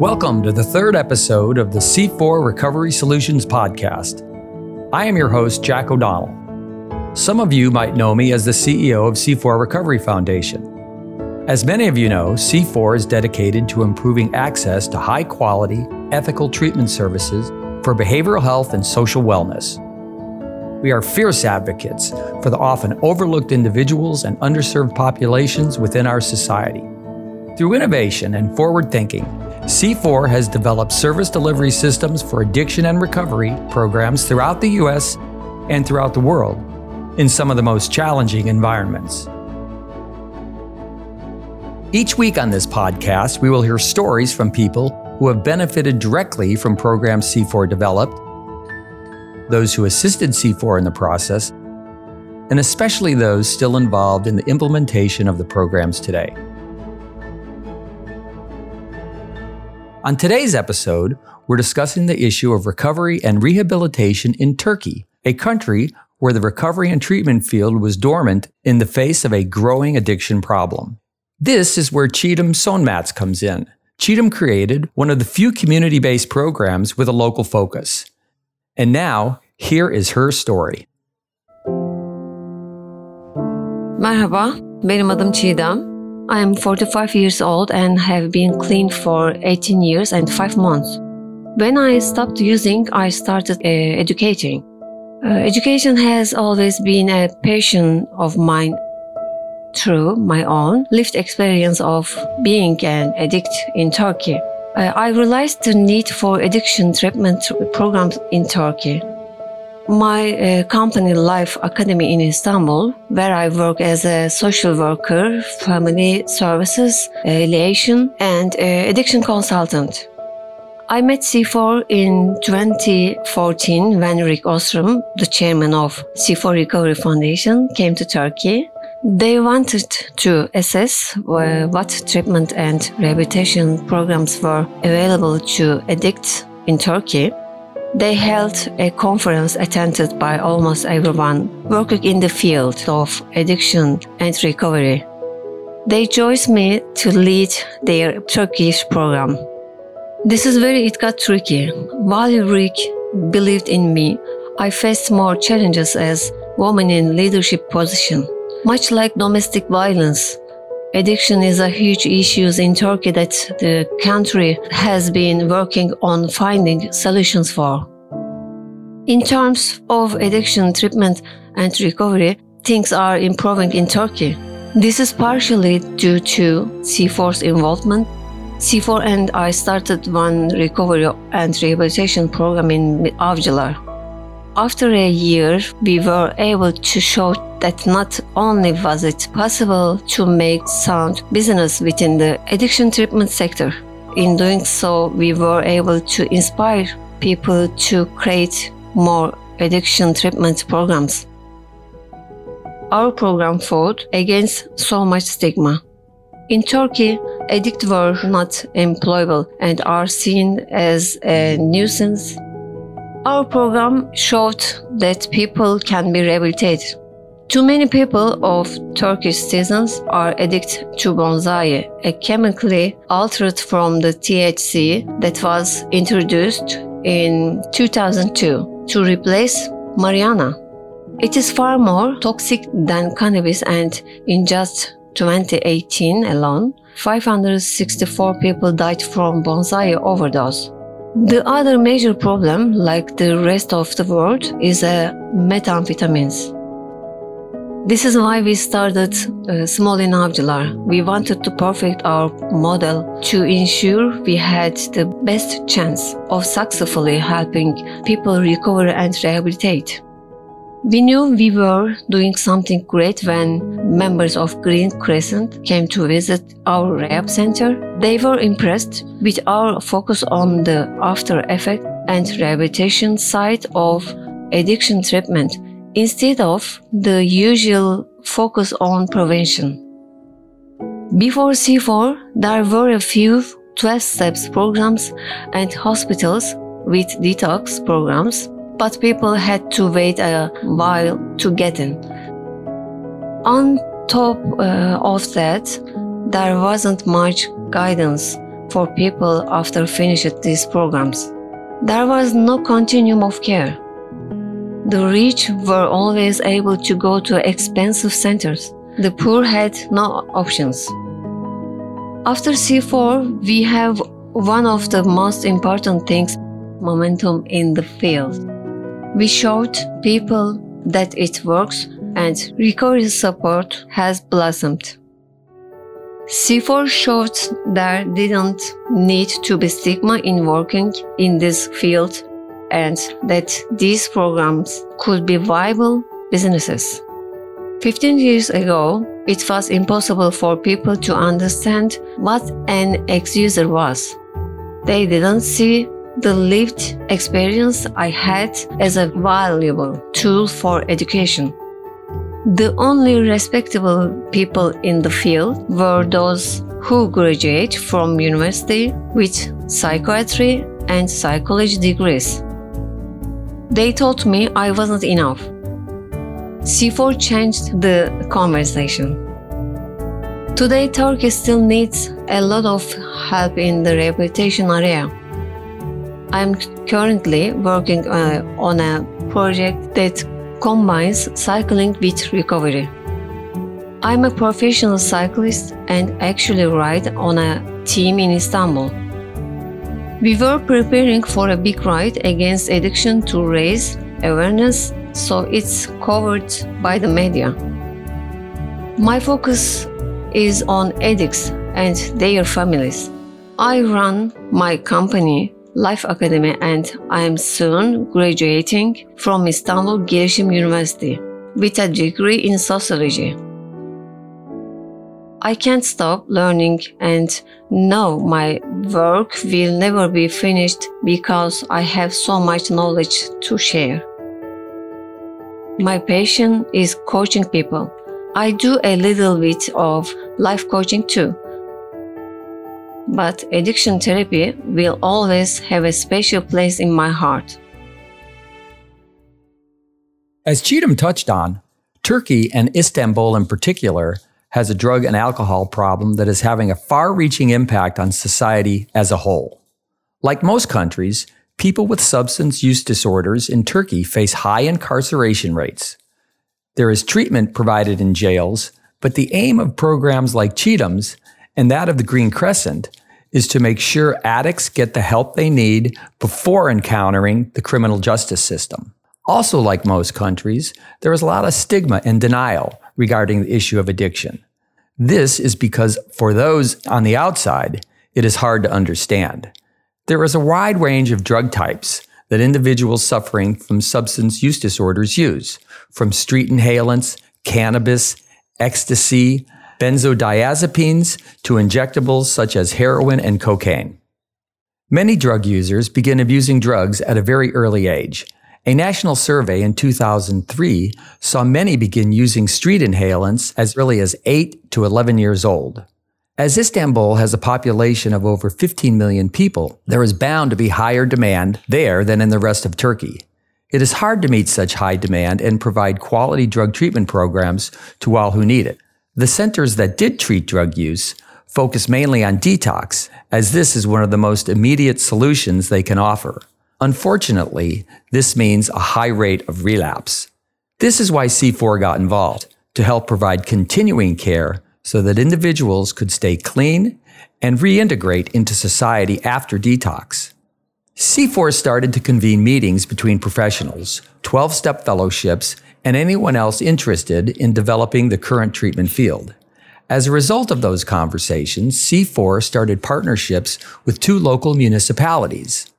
Welcome to the third episode of the C4 Recovery Solutions Podcast. I am your host, Jack O'Donnell. Some of you might know me as the CEO of C4 Recovery Foundation. As many of you know, C4 is dedicated to improving access to high quality, ethical treatment services for behavioral health and social wellness. We are fierce advocates for the often overlooked individuals and underserved populations within our society. Through innovation and forward thinking, C4 has developed service delivery systems for addiction and recovery programs throughout the U.S. and throughout the world in some of the most challenging environments. Each week on this podcast, we will hear stories from people who have benefited directly from programs C4 developed, those who assisted C4 in the process, and especially those still involved in the implementation of the programs today. On today's episode, we're discussing the issue of recovery and rehabilitation in Turkey, a country where the recovery and treatment field was dormant in the face of a growing addiction problem. This is where Çiğdem Sönmez comes in. Çiğdem created one of the few community based programs with a local focus. And now, here is her story. Merhaba, benim adım Çiğdem. I am 45 years old and have been clean for 18 years and 5 months. When I stopped using, I started uh, educating. Uh, education has always been a passion of mine through my own lived experience of being an addict in Turkey. Uh, I realized the need for addiction treatment programs in Turkey my uh, company Life Academy in Istanbul, where I work as a social worker, family services, uh, liaison, and uh, addiction consultant. I met C4 in 2014 when Rick Ostrom, the chairman of C4 Recovery Foundation, came to Turkey. They wanted to assess uh, what treatment and rehabilitation programs were available to addicts in Turkey they held a conference attended by almost everyone working in the field of addiction and recovery. They chose me to lead their Turkish program. This is where it got tricky. While Rick believed in me, I faced more challenges as a woman in leadership position. Much like domestic violence, Addiction is a huge issue in Turkey that the country has been working on finding solutions for. In terms of addiction treatment and recovery, things are improving in Turkey. This is partially due to C4's involvement. C4 and I started one recovery and rehabilitation program in Avcılar. After a year, we were able to show that not only was it possible to make sound business within the addiction treatment sector, in doing so, we were able to inspire people to create more addiction treatment programs. Our program fought against so much stigma. In Turkey, addicts were not employable and are seen as a nuisance. Our program showed that people can be rehabilitated. Too many people of Turkish citizens are addicted to bonsai, a chemically altered from the THC that was introduced in 2002 to replace marijuana. It is far more toxic than cannabis and in just 2018 alone, 564 people died from bonsai overdose. The other major problem, like the rest of the world, is uh, methamphetamines. This is why we started uh, small in Avcılar. We wanted to perfect our model to ensure we had the best chance of successfully helping people recover and rehabilitate. We knew we were doing something great when members of Green Crescent came to visit our rehab center. They were impressed with our focus on the after effect and rehabilitation side of addiction treatment instead of the usual focus on prevention. Before C4, there were a few 12 steps programs and hospitals with detox programs, but people had to wait a while to get in. On top uh, of that, there wasn't much guidance for people after finished these programs. There was no continuum of care. The rich were always able to go to expensive centers. The poor had no options. After C4, we have one of the most important things momentum in the field. We showed people that it works and recovery support has blossomed. C4 showed there didn't need to be stigma in working in this field and that these programs could be viable businesses. 15 years ago, it was impossible for people to understand what an ex user was. They didn't see the lived experience I had as a valuable tool for education. The only respectable people in the field were those who graduate from university with psychiatry and psychology degrees. They told me I wasn't enough. C4 changed the conversation. Today, Turkey still needs a lot of help in the rehabilitation area. I'm currently working uh, on a project that combines cycling with recovery. I'm a professional cyclist and actually ride on a team in Istanbul. We were preparing for a big ride against addiction to raise awareness, so it's covered by the media. My focus is on addicts and their families. I run my company, Life Academy, and I am soon graduating from Istanbul Gelişim University with a degree in sociology. I can't stop learning and know my work will never be finished because I have so much knowledge to share. My passion is coaching people. I do a little bit of life coaching too. But addiction therapy will always have a special place in my heart. As Çiğdem touched on, Turkey and Istanbul in particular has a drug and alcohol problem that is having a far reaching impact on society as a whole. Like most countries, people with substance use disorders in Turkey face high incarceration rates. There is treatment provided in jails, but the aim of programs like Çiğdem's and that of the Green Crescent is to make sure addicts get the help they need before encountering the criminal justice system. Also, like most countries, there is a lot of stigma and denial regarding the issue of addiction. This is because for those on the outside, it is hard to understand. There is a wide range of drug types that individuals suffering from substance use disorders use, from street inhalants, cannabis, ecstasy, benzodiazepines, to injectables such as heroin and cocaine. Many drug users begin abusing drugs at a very early age, a national survey in 2003 saw many begin using street inhalants as early as 8 to 11 years old. As Istanbul has a population of over 15 million people, there is bound to be higher demand there than in the rest of Turkey. It is hard to meet such high demand and provide quality drug treatment programs to all who need it. The centers that did treat drug use focus mainly on detox, as this is one of the most immediate solutions they can offer. Unfortunately, this means a high rate of relapse. This is why C4 got involved to help provide continuing care so that individuals could stay clean and reintegrate into society after detox. C4 started to convene meetings between professionals, 12 step fellowships, and anyone else interested in developing the current treatment field. As a result of those conversations, C4 started partnerships with two local municipalities.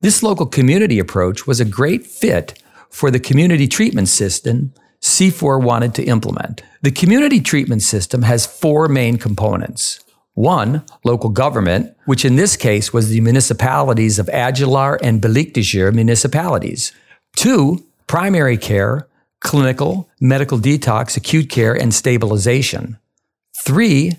This local community approach was a great fit for the community treatment system C4 wanted to implement. The community treatment system has four main components. One, local government, which in this case was the municipalities of Avcılar and Beylikdüzü municipalities. Two, primary care, clinical, medical detox, acute care, and stabilization. Three,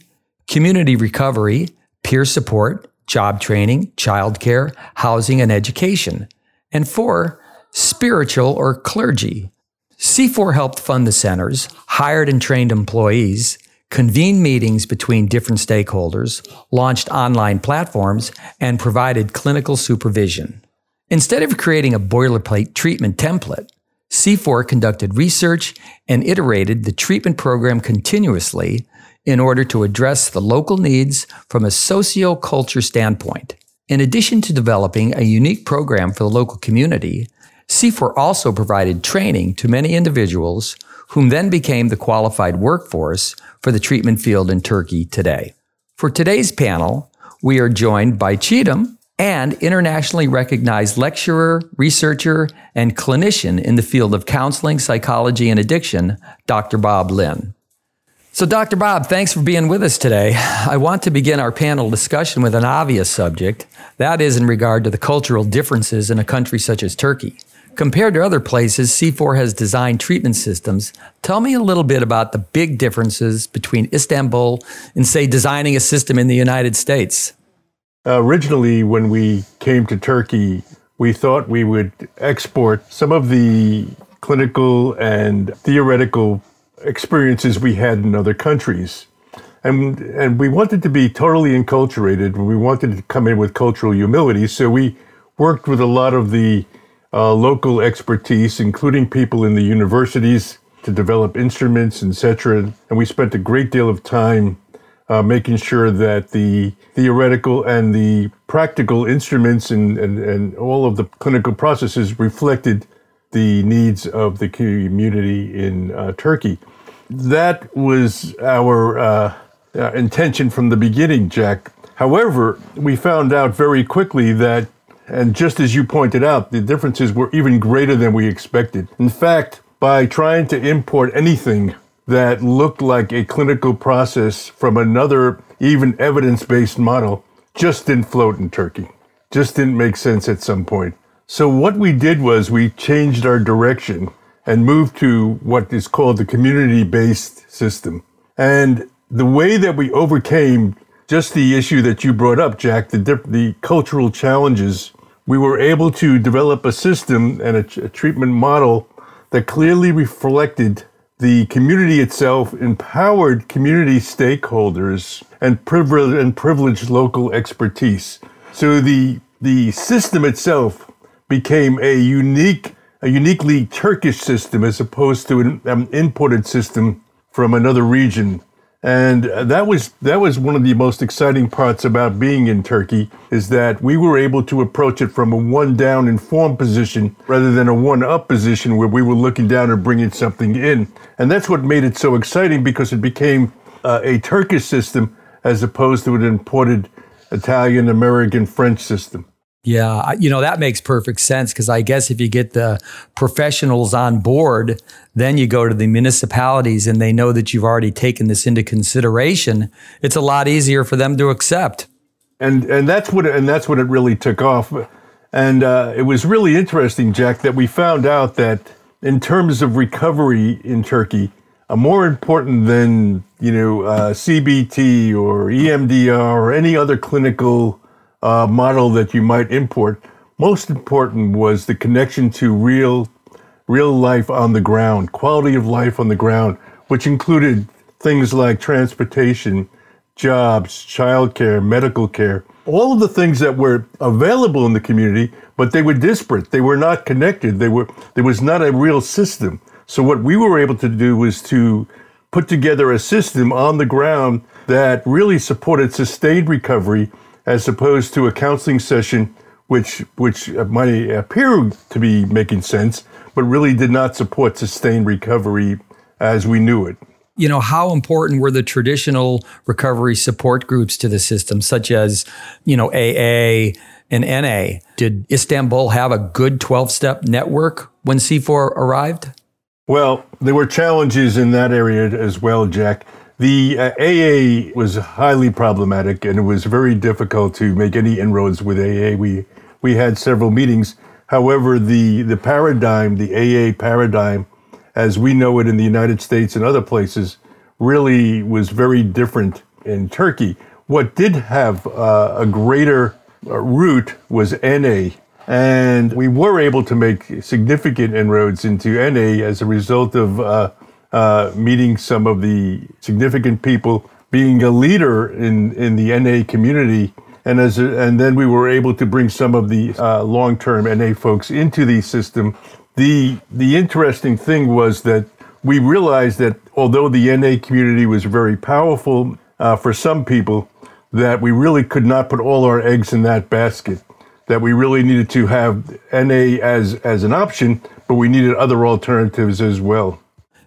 community recovery, peer support, job training, childcare, housing, and education. And four, spiritual or clergy. C4 helped fund the centers, hired and trained employees, convened meetings between different stakeholders, launched online platforms, and provided clinical supervision. Instead of creating a boilerplate treatment template, C4 conducted research and iterated the treatment program continuously in order to address the local needs from a socio-culture standpoint. In addition to developing a unique program for the local community, C4 also provided training to many individuals whom then became the qualified workforce for the treatment field in Turkey today. For today's panel, we are joined by Çiğdem and internationally recognized lecturer, researcher, and clinician in the field of counseling, psychology, and addiction, Dr. Bob Lin. So, Dr. Bob, thanks for being with us today. I want to begin our panel discussion with an obvious subject. That is in regard to the cultural differences in a country such as Turkey. Compared to other places, C4 has designed treatment systems. Tell me a little bit about the big differences between Istanbul and, say, designing a system in the United States. Originally, when we came to Turkey, we thought we would export some of the clinical and theoretical experiences we had in other countries. And, and we wanted to be totally enculturated. We wanted to come in with cultural humility. So we worked with a lot of the uh, local expertise, including people in the universities, to develop instruments, etc. And we spent a great deal of time uh, making sure that the theoretical and the practical instruments and, and, and all of the clinical processes reflected the needs of the community in uh, Turkey. That was our uh, uh intention from the beginning, Jack. However, we found out very quickly that and just as you pointed out, the differences were even greater than we expected. In fact, by trying to import anything that looked like a clinical process from another, even evidence based model, just didn't float in Turkey. Just didn't make sense at some point. So, what we did was we changed our direction and moved to what is called the community based system. And the way that we overcame just the issue that you brought up, Jack, the, the cultural challenges we were able to develop a system and a, a treatment model that clearly reflected the community itself, empowered community stakeholders, and, and privileged local expertise. So the the system itself became a unique, a uniquely Turkish system as opposed to an, an imported system from another region and that was that was one of the most exciting parts about being in Turkey is that we were able to approach it from a one down informed position rather than a one up position where we were looking down and bringing something in. And that's what made it so exciting because it became uh, a Turkish system as opposed to an imported Italian, American, French system. Yeah, you know, that makes perfect sense because I guess if you get the professionals on board, then you go to the municipalities and they know that you've already taken this into consideration. It's a lot easier for them to accept. And and that's what and that's what it really took off. And uh, it was really interesting, Jack, that we found out that in terms of recovery in Turkey, uh, more important than you know uh, CBT or EMDR or any other clinical uh, model that you might import. Most important was the connection to real, real life on the ground, quality of life on the ground, which included things like transportation, jobs, childcare, medical care, all of the things that were available in the community, but they were disparate. They were not connected. They were there was not a real system. So what we were able to do was to put together a system on the ground that really supported sustained recovery as opposed to a counseling session which which might appear to be making sense, but really did not support sustained recovery as we knew it. You know, how important were the traditional recovery support groups to the system, such as, you know, AA and NA? Did Istanbul have a good 12 step network when C4 arrived? Well, there were challenges in that area as well, Jack. The uh, AA was highly problematic, and it was very difficult to make any inroads with AA. We we had several meetings. However, the the paradigm, the AA paradigm, as we know it in the United States and other places, really was very different in Turkey. What did have uh, a greater uh, root was NA, and we were able to make significant inroads into NA as a result of uh, uh, meeting some of the significant people, being a leader in, in the NA community. And, as a, and then we were able to bring some of the uh, long term NA folks into the system. The, the interesting thing was that we realized that although the NA community was very powerful uh, for some people, that we really could not put all our eggs in that basket. That we really needed to have NA as as an option, but we needed other alternatives as well.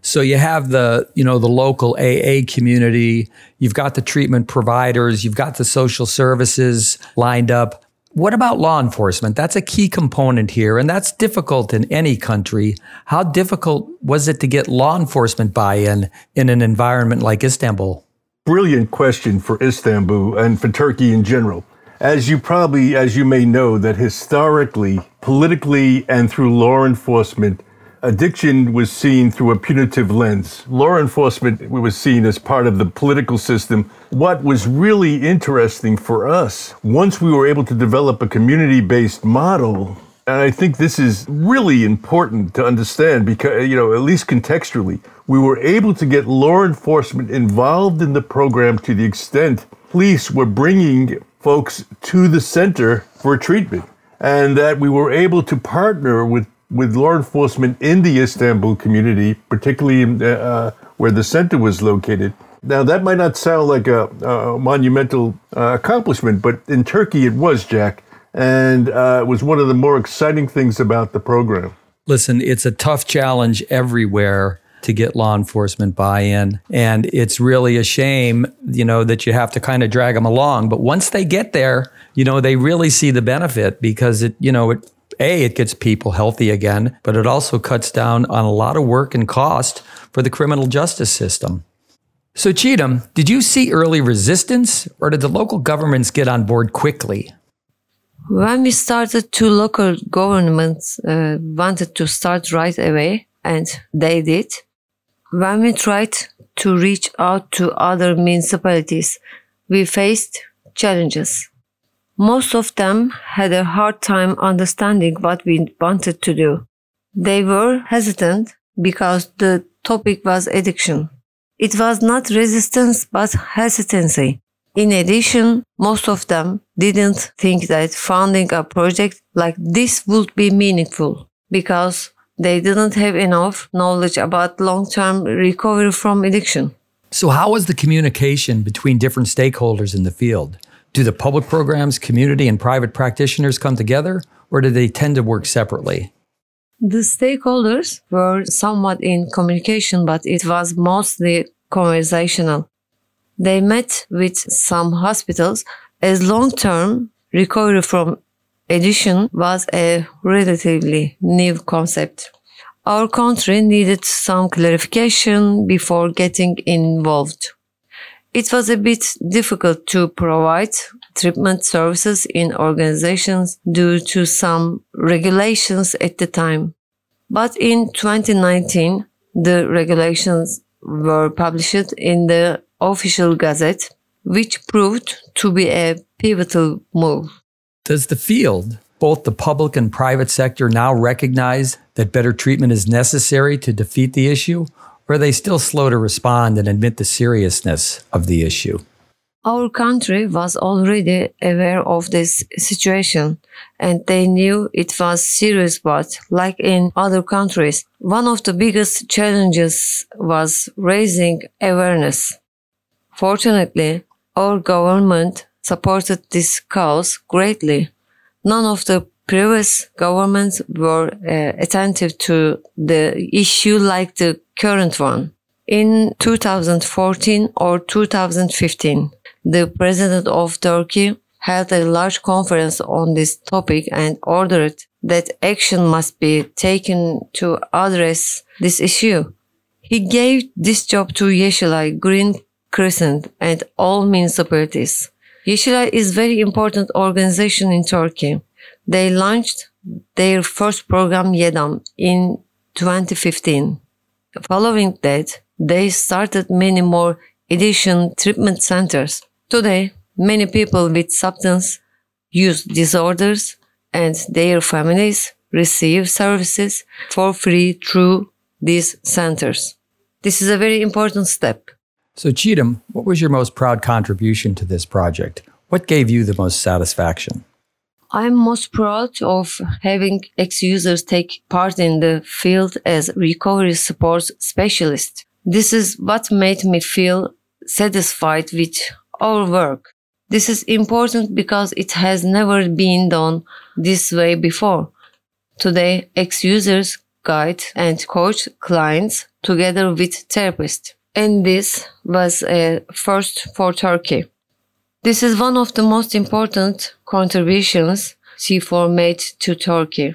So you have the, you know, the local AA community, you've got the treatment providers, you've got the social services lined up. What about law enforcement? That's a key component here, and that's difficult in any country. How difficult was it to get law enforcement buy-in in an environment like Istanbul? Brilliant question for Istanbul and for Turkey in general. As you probably, as you may know, that historically, politically, and through law enforcement, addiction was seen through a punitive lens. Law enforcement was seen as part of the political system. What was really interesting for us, once we were able to develop a community based model, and I think this is really important to understand because, you know, at least contextually, we were able to get law enforcement involved in the program to the extent police were bringing folks to the center for treatment. And that we were able to partner with with law enforcement in the Istanbul community, particularly uh, where the center was located. Now, that might not sound like a, a monumental uh, accomplishment, but in Turkey it was, Jack. And uh, it was one of the more exciting things about the program. Listen, it's a tough challenge everywhere to get law enforcement buy-in and it's really a shame you know that you have to kind of drag them along but once they get there you know they really see the benefit because it you know it a, it gets people healthy again, but it also cuts down on a lot of work and cost for the criminal justice system. So, Çiğdem, did you see early resistance or did the local governments get on board quickly? When we started, two local governments uh, wanted to start right away, and they did. When we tried to reach out to other municipalities, we faced challenges. Most of them had a hard time understanding what we wanted to do. They were hesitant because the topic was addiction. It was not resistance but hesitancy. In addition, most of them didn't think that founding a project like this would be meaningful because they didn't have enough knowledge about long-term recovery from addiction. So how was the communication between different stakeholders in the field? Do the public programs, community, and private practitioners come together, or do they tend to work separately? The stakeholders were somewhat in communication, but it was mostly conversational. They met with some hospitals as long term recovery from addiction was a relatively new concept. Our country needed some clarification before getting involved. It was a bit difficult to provide treatment services in organizations due to some regulations at the time. But in 2019, the regulations were published in the official gazette, which proved to be a pivotal move. Does the field, both the public and private sector, now recognize that better treatment is necessary to defeat the issue? Or are they still slow to respond and admit the seriousness of the issue? Our country was already aware of this situation and they knew it was serious, but like in other countries, one of the biggest challenges was raising awareness. Fortunately, our government supported this cause greatly. None of the previous governments were uh, attentive to the issue like the current one. In 2014 or 2015, the president of Turkey held a large conference on this topic and ordered that action must be taken to address this issue. He gave this job to Yeşilay, Green Crescent and all municipalities. Yeşilay is very important organization in Turkey. They launched their first program Yedam in 2015. Following that, they started many more addiction treatment centers. Today, many people with substance use disorders and their families receive services for free through these centers. This is a very important step. So, Çiğdem, what was your most proud contribution to this project? What gave you the most satisfaction? I'm most proud of having ex users take part in the field as recovery support specialist. This is what made me feel satisfied with our work. This is important because it has never been done this way before. Today, ex users guide and coach clients together with therapists. And this was a first for Turkey. This is one of the most important contributions C4 made to Turkey.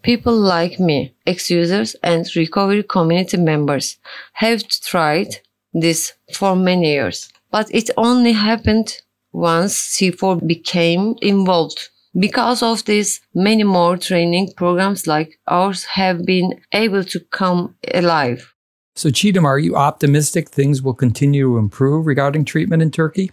People like me, ex-users and recovery community members have tried this for many years. But it only happened once C4 became involved. Because of this, many more training programs like ours have been able to come alive. So, Çiğdem, are you optimistic things will continue to improve regarding treatment in Turkey?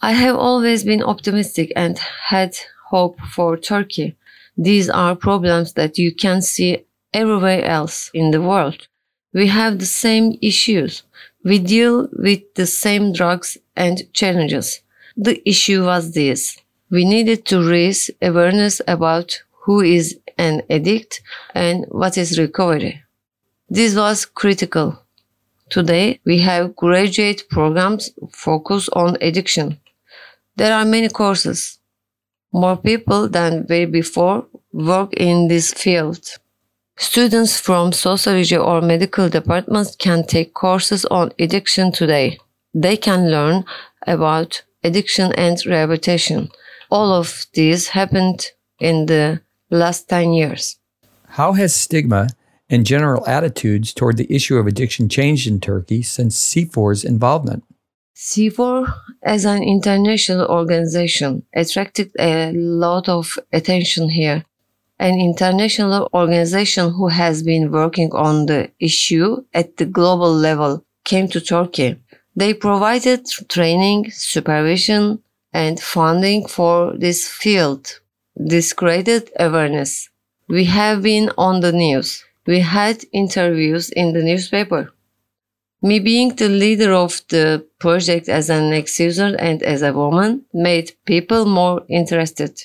I have always been optimistic and had hope for Turkey. These are problems that you can see everywhere else in the world. We have the same issues. We deal with the same drugs and challenges. The issue was this. We needed to raise awareness about who is an addict and what is recovery. This was critical. Today, we have graduate programs focused on addiction. There are many courses. More people than before work in this field. Students from sociology or medical departments can take courses on addiction today. They can learn about addiction and rehabilitation. All of these happened in the last 10 years. How has stigma and general attitudes toward the issue of addiction changed in Turkey since C4's involvement? C4 as an international organization attracted a lot of attention here. An international organization who has been working on the issue at the global level came to Turkey. They provided training, supervision, and funding for this field. This created awareness. We have been on the news. We had interviews in the newspaper. Me being the leader of the project as an ex-user and as a woman made people more interested.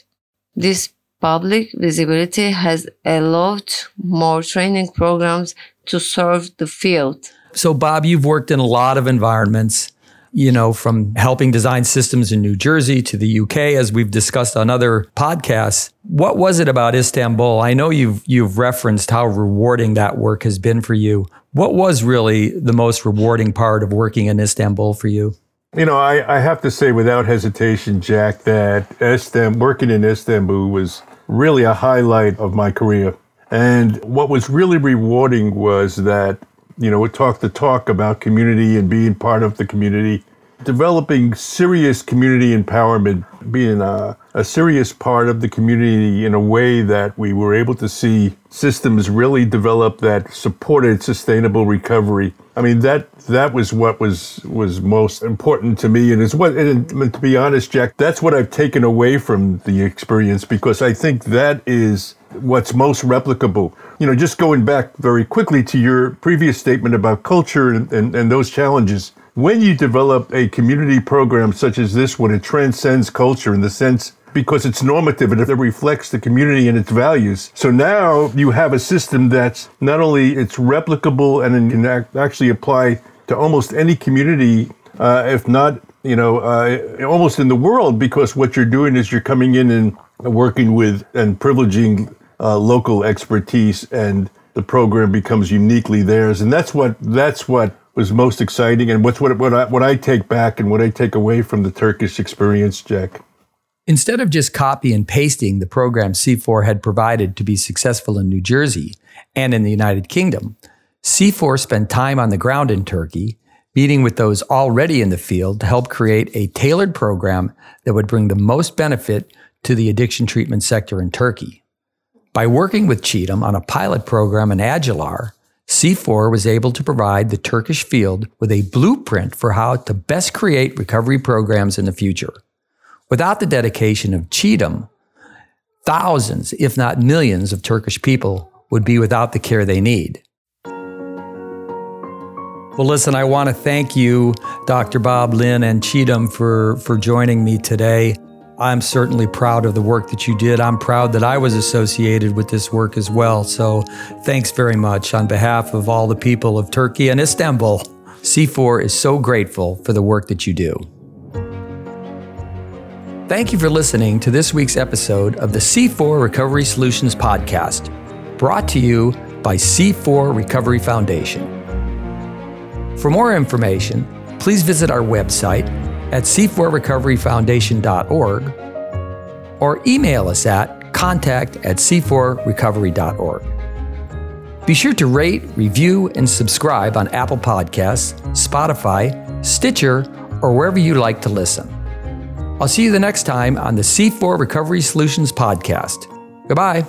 This public visibility has allowed more training programs to serve the field. So, Bob, you've worked in a lot of environments, you know, from helping design systems in New Jersey to the UK, as we've discussed on other podcasts. What was it about Istanbul? I know you've you've referenced how rewarding that work has been for you. What was really the most rewarding part of working in Istanbul for you? You know, I, I have to say without hesitation, Jack, that Istam, working in Istanbul was really a highlight of my career. And what was really rewarding was that, you know, we talked the talk about community and being part of the community developing serious community empowerment, being a, a, serious part of the community in a way that we were able to see systems really develop that supported sustainable recovery. I mean that that was what was was most important to me, and it's what. And to be honest, Jack, that's what I've taken away from the experience because I think that is what's most replicable. You know, just going back very quickly to your previous statement about culture and, and, and those challenges when you develop a community program such as this one, it transcends culture in the sense because it's normative and it reflects the community and its values. So now you have a system that's not only it's replicable and can actually apply to almost any community, uh, if not you know uh, almost in the world, because what you're doing is you're coming in and working with and privileging uh, local expertise, and the program becomes uniquely theirs, and that's what that's what was most exciting and what's what, what, I, what I take back and what I take away from the Turkish experience, Jack? Instead of just copy and pasting the program C4 had provided to be successful in New Jersey and in the United Kingdom, C4 spent time on the ground in Turkey, meeting with those already in the field to help create a tailored program that would bring the most benefit to the addiction treatment sector in Turkey. By working with Çiğdem on a pilot program in Avcılar, C4 was able to provide the Turkish field with a blueprint for how to best create recovery programs in the future. Without the dedication of Çiğdem, thousands, if not millions, of Turkish people would be without the care they need. Well, listen, I want to thank you, Dr. Bob Lynn and Çiğdem, for, for joining me today. I'm certainly proud of the work that you did. I'm proud that I was associated with this work as well. So thanks very much on behalf of all the people of Turkey and Istanbul. C4 is so grateful for the work that you do. Thank you for listening to this week's episode of the C4 Recovery Solutions Podcast, brought to you by C4 Recovery Foundation. For more information, please visit our website at c4recoveryfoundation.org or email us at contact at c4recovery.org. Be sure to rate, review, and subscribe on Apple Podcasts, Spotify, Stitcher, or wherever you like to listen. I'll see you the next time on the C4 Recovery Solutions Podcast. Goodbye.